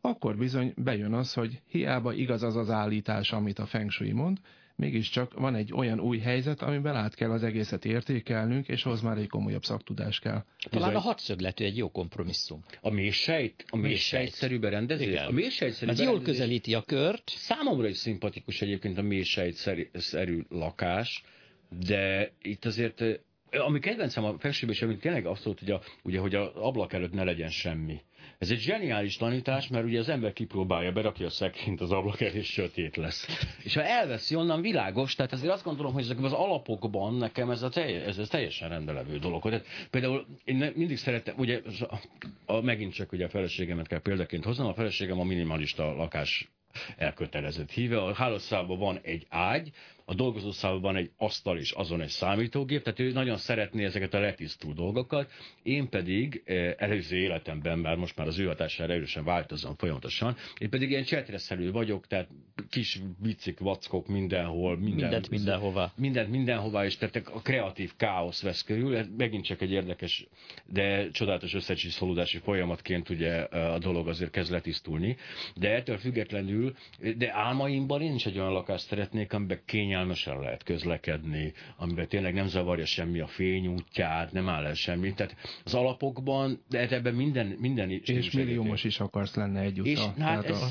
akkor bizony bejön az, hogy hiába igaz az az állítás, amit a Feng Shui mond, mégiscsak van egy olyan új helyzet, amiben át kell az egészet értékelnünk, és ahhoz már egy komolyabb szaktudás kell. Talán a hatszögletű egy jó kompromisszum. A mélysejt, a mélysejtszerű berendezés? A mélysejtszerű Ez jól közelíti a kört. Számomra is szimpatikus egyébként a mélysejtszerű lakás, de itt azért ami kedvencem a felsőben, és amit tényleg azt volt, hogy, a, ugye, hogy az ablak előtt ne legyen semmi. Ez egy zseniális tanítás, mert ugye az ember kipróbálja, berakja a szekrényt az ablak elé, és sötét lesz. És ha elveszi onnan, világos, tehát azért azt gondolom, hogy ezekben az alapokban nekem ez, a telj, ez, ez teljesen rendelevő dolog. Tehát például én mindig szerettem, ugye a, a, megint csak ugye a feleségemet kell példaként hoznom, a feleségem a minimalista lakás elkötelezett híve. A hálószában van egy ágy, a dolgozószálban egy asztal és azon egy számítógép, tehát ő nagyon szeretné ezeket a letisztult dolgokat, én pedig eh, előző életemben, bár most már az ő hatására erősen változom folyamatosan, én pedig ilyen csetreszelő vagyok, tehát kis viccik, vackok mindenhol, minden, mindent mindenhova. Mindent mindenhova, és tehát a kreatív káosz vesz körül, ez megint csak egy érdekes, de csodálatos összecsiszolódási folyamatként ugye eh, a dolog azért kezd letisztulni, de ettől függetlenül, de álmaimban én is egy olyan lakást szeretnék, amiben kényelmes kényelmesen lehet közlekedni, amiben tényleg nem zavarja semmi a fény útját, nem áll el semmi. Tehát az alapokban, de hát ebben minden... minden és milliómos is akarsz lenne egyúttal. És hát ez, a...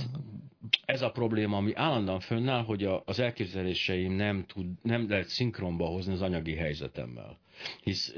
ez a probléma, ami állandóan fönnáll, hogy a, az elképzeléseim nem, tud, nem lehet szinkronba hozni az anyagi helyzetemmel. Hisz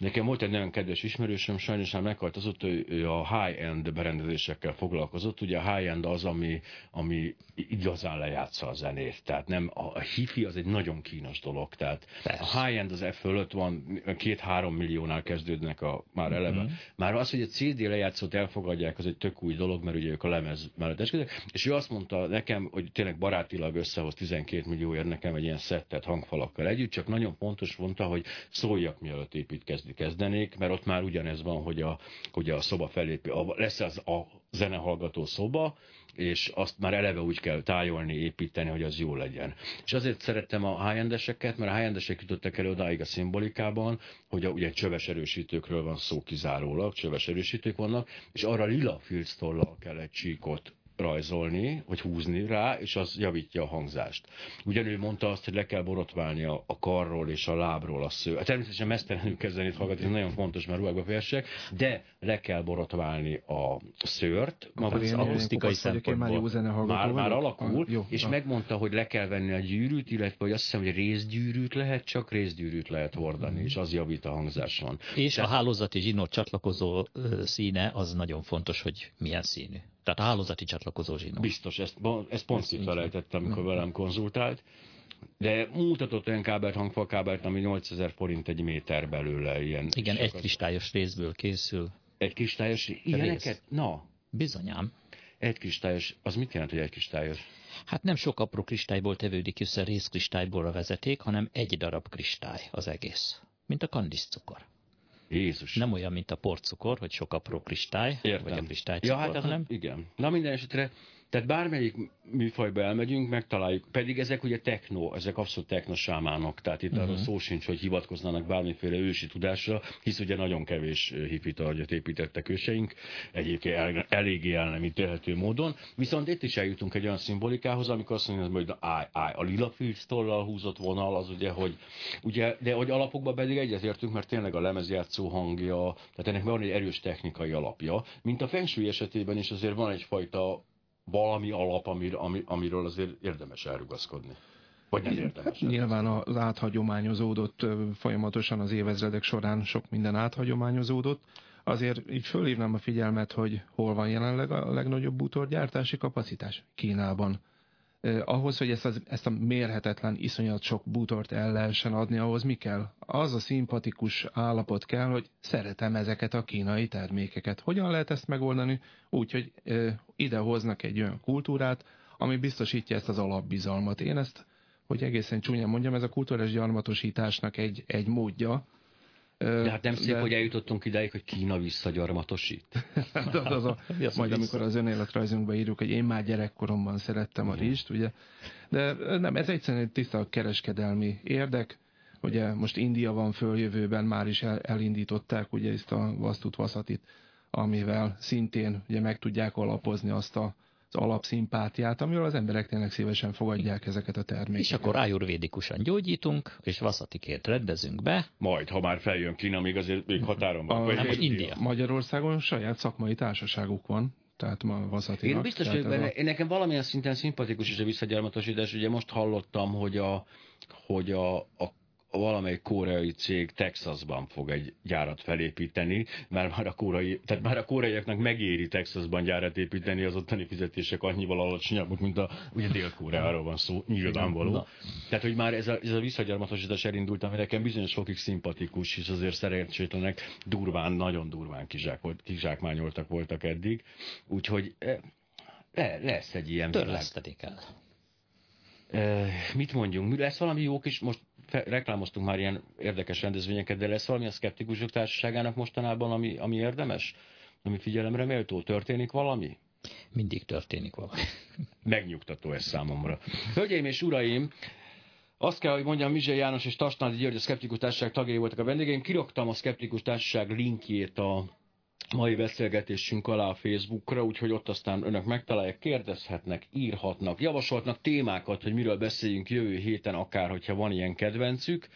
Nekem volt egy nagyon kedves ismerősöm, sajnos már meghalt az ott, ő a high-end berendezésekkel foglalkozott. Ugye a high-end az, ami, ami igazán lejátsza a zenét. Tehát nem, a, a hifi az egy nagyon kínos dolog. Tehát Persze. a high-end az F fölött van, két-három milliónál kezdődnek a, már eleve. Mm-hmm. Már az, hogy a CD lejátszót elfogadják, az egy tök új dolog, mert ugye ők a lemez mellett esküdnek. És ő azt mondta nekem, hogy tényleg barátilag összehoz 12 millióért nekem egy ilyen szettet hangfalakkal együtt, csak nagyon fontos mondta, hogy szóljak mielőtt építkezni kezdenék, mert ott már ugyanez van, hogy a, hogy a szoba felépő, a, lesz az a zenehallgató szoba, és azt már eleve úgy kell tájolni, építeni, hogy az jó legyen. És azért szerettem a high mert a high jutottak el odáig a szimbolikában, hogy a, ugye csöves erősítőkről van szó kizárólag, csöves erősítők vannak, és arra lila filctollal kell egy csíkot rajzolni, vagy húzni rá, és az javítja a hangzást. Ugyanúgy mondta azt, hogy le kell borotválni a, a karról és a lábról a sző. Hát természetesen mesztelenül kezdeni hallgatni, ez nagyon fontos, mert ruhákba felsek, de le kell borotválni a szőrt, maga az akusztikai szempontból. Már, már, már alakul, ah, jó, és ah. megmondta, hogy le kell venni a gyűrűt, illetve hogy azt hiszem, hogy részgyűrűt lehet, csak részgyűrűt lehet hordani, mm. és az javít a hangzáson. És de... a hálózati zsinór csatlakozó színe az nagyon fontos, hogy milyen színű. Tehát hálózati csatlakozó zsinór. Biztos, ezt, ezt pont felejtettem, amikor velem konzultált. De mutatott olyan kábelt, hangfalkábelt, ami 8000 forint egy méter belőle. Ilyen Igen, sokat. egy kristályos részből készül. Egy kristályos? Ilyeneket? Rész. Na. Bizonyám. Egy kristályos, az mit jelent, hogy egy kristályos? Hát nem sok apró kristályból tevődik össze részkristályból a vezeték, hanem egy darab kristály az egész. Mint a kandiszcukor. Jézus. Nem olyan, mint a porcukor, hogy sok apró kristály, Értem. vagy a kristálycukor, ja, hát hanem... Igen. Na minden esetre tehát bármelyik műfajba elmegyünk, megtaláljuk. Pedig ezek ugye techno, ezek abszolút technosámánok, tehát itt uh-huh. arról szó sincs, hogy hivatkoznának bármiféle ősi tudásra, hisz ugye nagyon kevés hifit agyat építettek őseink, egyébként el, eléggé el nem ítélhető módon. Viszont itt is eljutunk egy olyan szimbolikához, amikor azt mondja, hogy áj, áj, a lila filctollal húzott vonal, az ugye, hogy ugye, de hogy alapokban pedig egyetértünk, mert tényleg a lemezjátszó hangja, tehát ennek van egy erős technikai alapja. Mint a Feng Shui esetében is azért van egyfajta valami alap, amir, ami, amiről azért érdemes elrugaszkodni. Vagy nem érdemes? <laughs> Nyilván az áthagyományozódott folyamatosan az évezredek során sok minden áthagyományozódott. Azért így fölhívnám a figyelmet, hogy hol van jelenleg a legnagyobb bútorgyártási kapacitás? Kínában ahhoz, hogy ezt, az, ezt a mérhetetlen, iszonyat sok bútort el lehessen adni, ahhoz mi kell? Az a szimpatikus állapot kell, hogy szeretem ezeket a kínai termékeket. Hogyan lehet ezt megoldani? Úgy, hogy eh, ide egy olyan kultúrát, ami biztosítja ezt az alapbizalmat. Én ezt hogy egészen csúnyán mondjam, ez a kulturális gyarmatosításnak egy, egy módja, de hát nem szép, de... hogy eljutottunk ideig, hogy Kína visszagyarmatosít. <laughs> hát az, az a, <laughs> majd amikor az önéletrajzunkba írjuk, hogy én már gyerekkoromban szerettem a rizst, ugye. De nem, ez egyszerűen egy tiszta kereskedelmi érdek. Ugye most India van följövőben, már is el, elindították ugye ezt a vasztut vaszatit, amivel szintén ugye meg tudják alapozni azt a az alapszimpátiát, amivel az emberek tényleg szívesen fogadják ezeket a termékeket. És akkor ájurvédikusan gyógyítunk, és vaszatikért rendezünk be. Majd, ha már feljön Kína, még azért még határon van. A, most India. Magyarországon saját szakmai társaságuk van, tehát ma vaszatinak. Én biztos vagyok benne, a... nekem valamilyen szinten szimpatikus is a visszagyarmatosítás. Ugye most hallottam, hogy a, hogy a, a valamelyik koreai cég Texasban fog egy gyárat felépíteni, mert már a koreai, tehát már a koreaiaknak megéri Texasban gyárat építeni, az ottani fizetések annyival alacsonyabbak, mint a, ugye Dél-Koreáról van szó, nyilvánvaló. Na. Tehát, hogy már ez a, ez a visszagyarmatosítás elindult, ami nekem bizonyos fokig szimpatikus, és azért szerencsétlenek durván, nagyon durván kizsák, kizsákmányoltak voltak eddig. Úgyhogy eh, le, lesz egy ilyen Törlesztedik el. E, mit mondjunk? Lesz valami jó kis, most reklámoztunk már ilyen érdekes rendezvényeket, de lesz valami a szkeptikusok társaságának mostanában, ami, ami érdemes? Ami figyelemre méltó? Történik valami? Mindig történik valami. <laughs> Megnyugtató ez számomra. Hölgyeim és uraim, azt kell, hogy mondjam, Mizsely János és Tasnádi György a Szkeptikus Társaság tagjai voltak a vendégeim. Kiroktam a Szkeptikus Társaság linkjét a mai beszélgetésünk alá a Facebookra, úgyhogy ott aztán önök megtalálják, kérdezhetnek, írhatnak, javasolhatnak témákat, hogy miről beszéljünk jövő héten, akár hogyha van ilyen kedvencük.